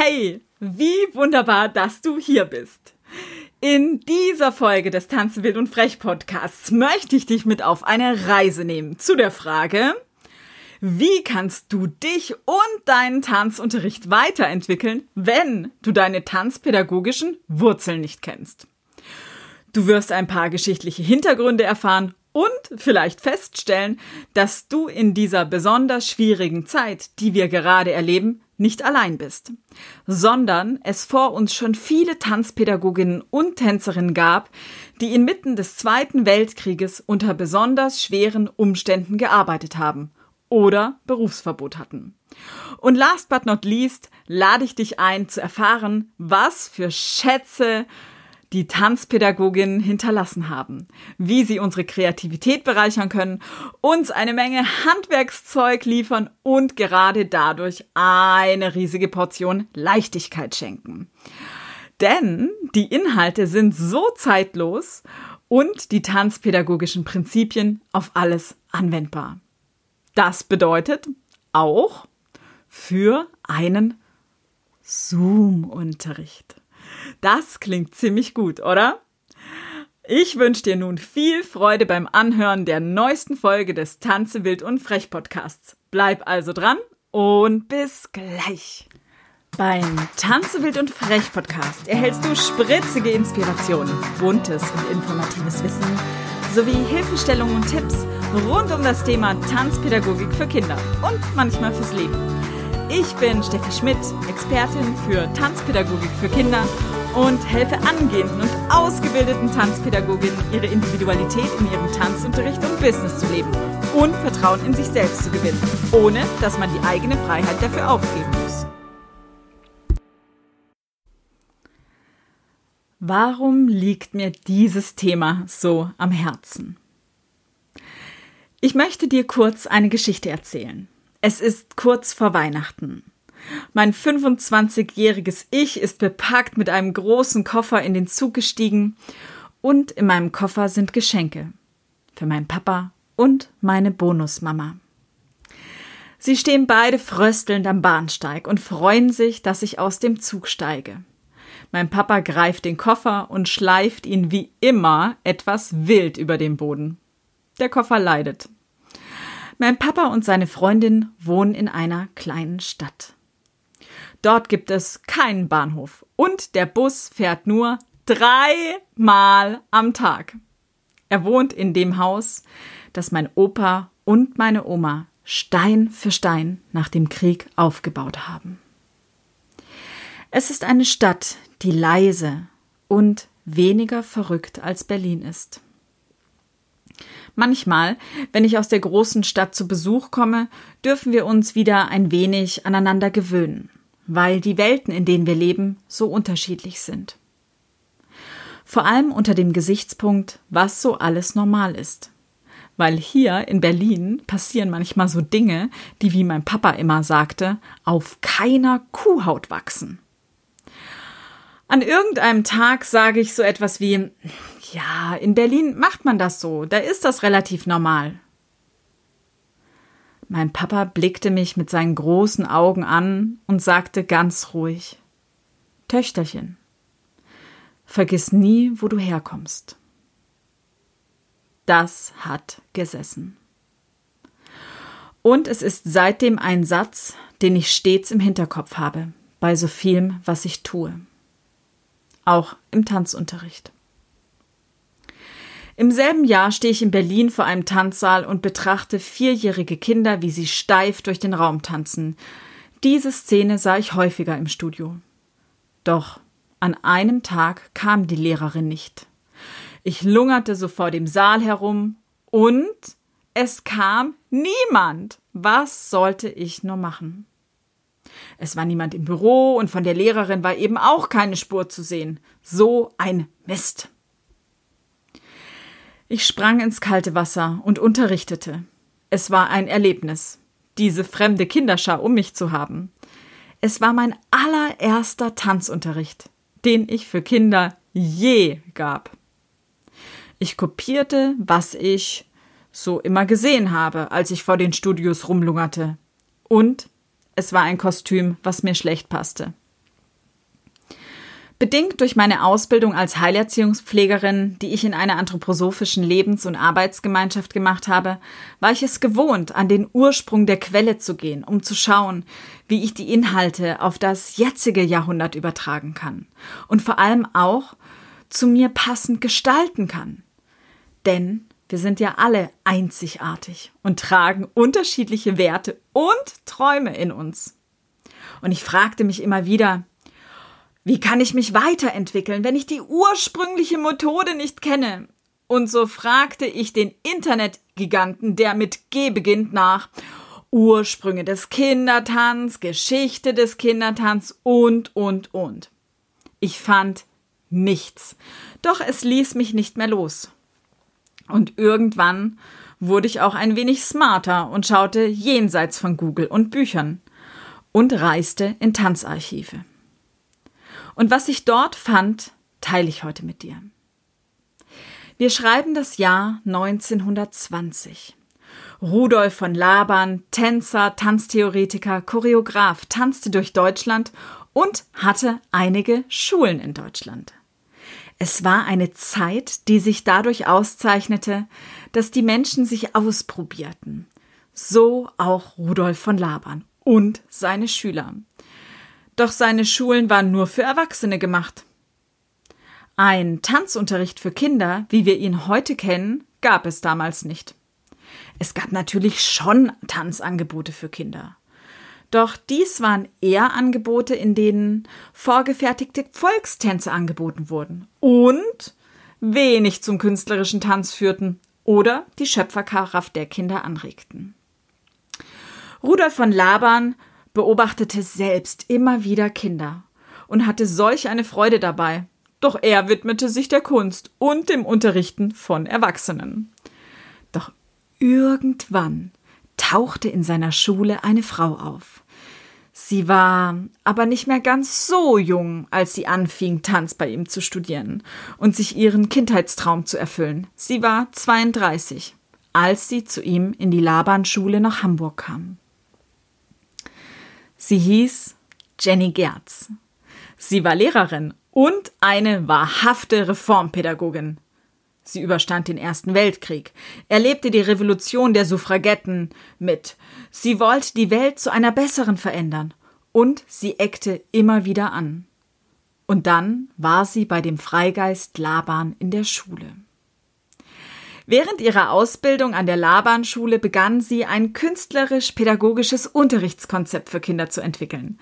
Hey, wie wunderbar, dass du hier bist. In dieser Folge des Tanzen wild und frech Podcasts möchte ich dich mit auf eine Reise nehmen zu der Frage, wie kannst du dich und deinen Tanzunterricht weiterentwickeln, wenn du deine tanzpädagogischen Wurzeln nicht kennst? Du wirst ein paar geschichtliche Hintergründe erfahren und vielleicht feststellen, dass du in dieser besonders schwierigen Zeit, die wir gerade erleben, nicht allein bist, sondern es vor uns schon viele Tanzpädagoginnen und Tänzerinnen gab, die inmitten des Zweiten Weltkrieges unter besonders schweren Umständen gearbeitet haben oder Berufsverbot hatten. Und last but not least lade ich dich ein zu erfahren, was für Schätze die Tanzpädagoginnen hinterlassen haben, wie sie unsere Kreativität bereichern können, uns eine Menge Handwerkszeug liefern und gerade dadurch eine riesige Portion Leichtigkeit schenken. Denn die Inhalte sind so zeitlos und die tanzpädagogischen Prinzipien auf alles anwendbar. Das bedeutet auch für einen Zoom-Unterricht. Das klingt ziemlich gut, oder? Ich wünsche dir nun viel Freude beim Anhören der neuesten Folge des Tanze wild und frech Podcasts. Bleib also dran und bis gleich. Beim Tanze wild und frech Podcast erhältst du spritzige Inspirationen, buntes und informatives Wissen sowie Hilfestellungen und Tipps rund um das Thema Tanzpädagogik für Kinder und manchmal fürs Leben. Ich bin Steffi Schmidt, Expertin für Tanzpädagogik für Kinder und helfe angehenden und ausgebildeten Tanzpädagoginnen, ihre Individualität in ihrem Tanzunterricht und Business zu leben und Vertrauen in sich selbst zu gewinnen, ohne dass man die eigene Freiheit dafür aufgeben muss. Warum liegt mir dieses Thema so am Herzen? Ich möchte dir kurz eine Geschichte erzählen. Es ist kurz vor Weihnachten. Mein 25-jähriges Ich ist bepackt mit einem großen Koffer in den Zug gestiegen und in meinem Koffer sind Geschenke für meinen Papa und meine Bonusmama. Sie stehen beide fröstelnd am Bahnsteig und freuen sich, dass ich aus dem Zug steige. Mein Papa greift den Koffer und schleift ihn wie immer etwas wild über den Boden. Der Koffer leidet. Mein Papa und seine Freundin wohnen in einer kleinen Stadt. Dort gibt es keinen Bahnhof und der Bus fährt nur dreimal am Tag. Er wohnt in dem Haus, das mein Opa und meine Oma Stein für Stein nach dem Krieg aufgebaut haben. Es ist eine Stadt, die leise und weniger verrückt als Berlin ist. Manchmal, wenn ich aus der großen Stadt zu Besuch komme, dürfen wir uns wieder ein wenig aneinander gewöhnen weil die Welten, in denen wir leben, so unterschiedlich sind. Vor allem unter dem Gesichtspunkt, was so alles normal ist. Weil hier in Berlin passieren manchmal so Dinge, die, wie mein Papa immer sagte, auf keiner Kuhhaut wachsen. An irgendeinem Tag sage ich so etwas wie, ja, in Berlin macht man das so, da ist das relativ normal. Mein Papa blickte mich mit seinen großen Augen an und sagte ganz ruhig Töchterchen, vergiss nie, wo du herkommst. Das hat gesessen. Und es ist seitdem ein Satz, den ich stets im Hinterkopf habe, bei so vielem, was ich tue. Auch im Tanzunterricht. Im selben Jahr stehe ich in Berlin vor einem Tanzsaal und betrachte vierjährige Kinder, wie sie steif durch den Raum tanzen. Diese Szene sah ich häufiger im Studio. Doch an einem Tag kam die Lehrerin nicht. Ich lungerte so vor dem Saal herum und es kam niemand. Was sollte ich nur machen? Es war niemand im Büro und von der Lehrerin war eben auch keine Spur zu sehen. So ein Mist. Ich sprang ins kalte Wasser und unterrichtete. Es war ein Erlebnis, diese fremde Kinderschar um mich zu haben. Es war mein allererster Tanzunterricht, den ich für Kinder je gab. Ich kopierte, was ich so immer gesehen habe, als ich vor den Studios rumlungerte. Und es war ein Kostüm, was mir schlecht passte. Bedingt durch meine Ausbildung als Heilerziehungspflegerin, die ich in einer anthroposophischen Lebens- und Arbeitsgemeinschaft gemacht habe, war ich es gewohnt, an den Ursprung der Quelle zu gehen, um zu schauen, wie ich die Inhalte auf das jetzige Jahrhundert übertragen kann und vor allem auch zu mir passend gestalten kann. Denn wir sind ja alle einzigartig und tragen unterschiedliche Werte und Träume in uns. Und ich fragte mich immer wieder, wie kann ich mich weiterentwickeln, wenn ich die ursprüngliche Methode nicht kenne? Und so fragte ich den Internetgiganten, der mit G beginnt, nach Ursprünge des Kindertanz, Geschichte des Kindertanz und, und, und. Ich fand nichts. Doch es ließ mich nicht mehr los. Und irgendwann wurde ich auch ein wenig smarter und schaute jenseits von Google und Büchern und reiste in Tanzarchive. Und was ich dort fand, teile ich heute mit dir. Wir schreiben das Jahr 1920. Rudolf von Laban, Tänzer, Tanztheoretiker, Choreograf, tanzte durch Deutschland und hatte einige Schulen in Deutschland. Es war eine Zeit, die sich dadurch auszeichnete, dass die Menschen sich ausprobierten. So auch Rudolf von Laban und seine Schüler. Doch seine Schulen waren nur für Erwachsene gemacht. Ein Tanzunterricht für Kinder, wie wir ihn heute kennen, gab es damals nicht. Es gab natürlich schon Tanzangebote für Kinder. Doch dies waren eher Angebote, in denen vorgefertigte Volkstänze angeboten wurden und wenig zum künstlerischen Tanz führten oder die Schöpferkraft der Kinder anregten. Rudolf von Laban beobachtete selbst immer wieder Kinder und hatte solch eine Freude dabei. Doch er widmete sich der Kunst und dem Unterrichten von Erwachsenen. Doch irgendwann tauchte in seiner Schule eine Frau auf. Sie war aber nicht mehr ganz so jung, als sie anfing, Tanz bei ihm zu studieren und sich ihren Kindheitstraum zu erfüllen. Sie war 32, als sie zu ihm in die Laban-Schule nach Hamburg kam. Sie hieß Jenny Gerz. Sie war Lehrerin und eine wahrhafte Reformpädagogin. Sie überstand den Ersten Weltkrieg, erlebte die Revolution der Suffragetten mit. Sie wollte die Welt zu einer besseren verändern und sie eckte immer wieder an. Und dann war sie bei dem Freigeist Laban in der Schule. Während ihrer Ausbildung an der Laban-Schule begann sie ein künstlerisch-pädagogisches Unterrichtskonzept für Kinder zu entwickeln,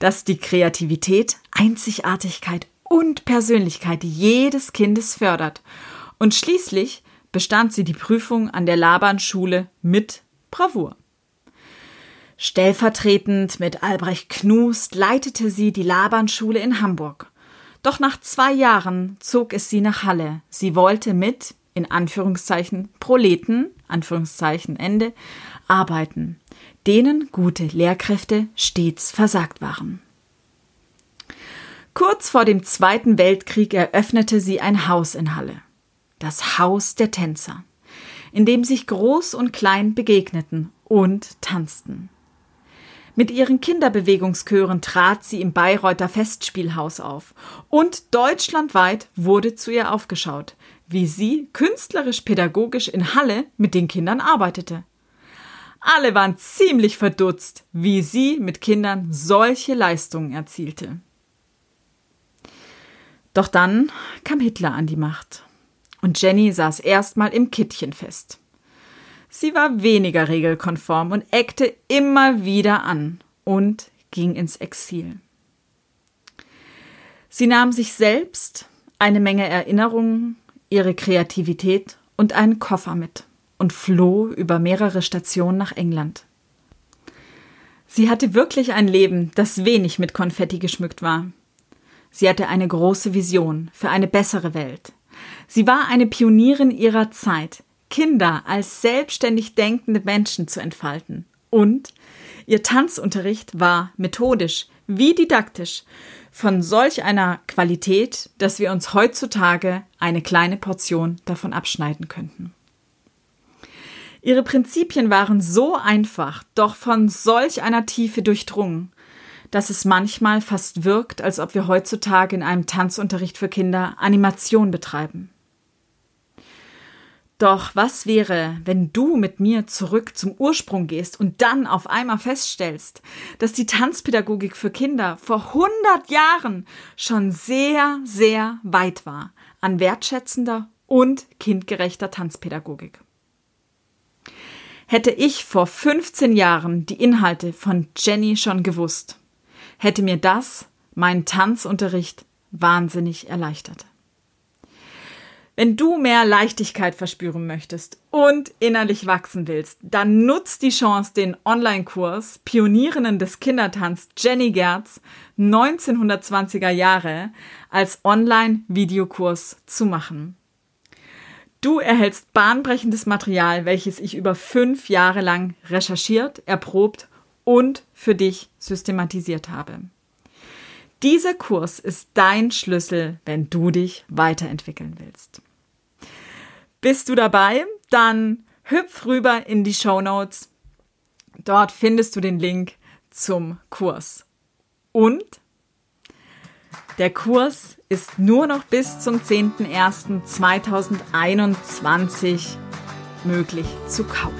das die Kreativität, Einzigartigkeit und Persönlichkeit jedes Kindes fördert. Und schließlich bestand sie die Prüfung an der Laban-Schule mit Bravour. Stellvertretend mit Albrecht Knust leitete sie die Laban-Schule in Hamburg. Doch nach zwei Jahren zog es sie nach Halle. Sie wollte mit in Anführungszeichen Proleten, Anführungszeichen Ende, arbeiten, denen gute Lehrkräfte stets versagt waren. Kurz vor dem Zweiten Weltkrieg eröffnete sie ein Haus in Halle, das Haus der Tänzer, in dem sich Groß und Klein begegneten und tanzten. Mit ihren Kinderbewegungschören trat sie im Bayreuther Festspielhaus auf und deutschlandweit wurde zu ihr aufgeschaut, wie sie künstlerisch-pädagogisch in Halle mit den Kindern arbeitete. Alle waren ziemlich verdutzt, wie sie mit Kindern solche Leistungen erzielte. Doch dann kam Hitler an die Macht und Jenny saß erstmal im Kittchen fest. Sie war weniger regelkonform und eckte immer wieder an und ging ins Exil. Sie nahm sich selbst eine Menge Erinnerungen, ihre Kreativität und einen Koffer mit und floh über mehrere Stationen nach England. Sie hatte wirklich ein Leben, das wenig mit Konfetti geschmückt war. Sie hatte eine große Vision für eine bessere Welt. Sie war eine Pionierin ihrer Zeit, Kinder als selbstständig denkende Menschen zu entfalten. Und ihr Tanzunterricht war methodisch wie didaktisch von solch einer Qualität, dass wir uns heutzutage eine kleine Portion davon abschneiden könnten. Ihre Prinzipien waren so einfach, doch von solch einer Tiefe durchdrungen, dass es manchmal fast wirkt, als ob wir heutzutage in einem Tanzunterricht für Kinder Animation betreiben. Doch was wäre, wenn du mit mir zurück zum Ursprung gehst und dann auf einmal feststellst, dass die Tanzpädagogik für Kinder vor 100 Jahren schon sehr, sehr weit war an wertschätzender und kindgerechter Tanzpädagogik? Hätte ich vor 15 Jahren die Inhalte von Jenny schon gewusst, hätte mir das meinen Tanzunterricht wahnsinnig erleichtert. Wenn du mehr Leichtigkeit verspüren möchtest und innerlich wachsen willst, dann nutz die Chance, den Online-Kurs Pionierinnen des Kindertanz Jenny Gerz 1920er Jahre als Online-Videokurs zu machen. Du erhältst bahnbrechendes Material, welches ich über fünf Jahre lang recherchiert, erprobt und für dich systematisiert habe. Dieser Kurs ist dein Schlüssel, wenn du dich weiterentwickeln willst. Bist du dabei? Dann hüpf rüber in die Show Notes. Dort findest du den Link zum Kurs. Und der Kurs ist nur noch bis zum 10.01.2021 möglich zu kaufen.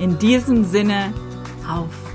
In diesem Sinne, auf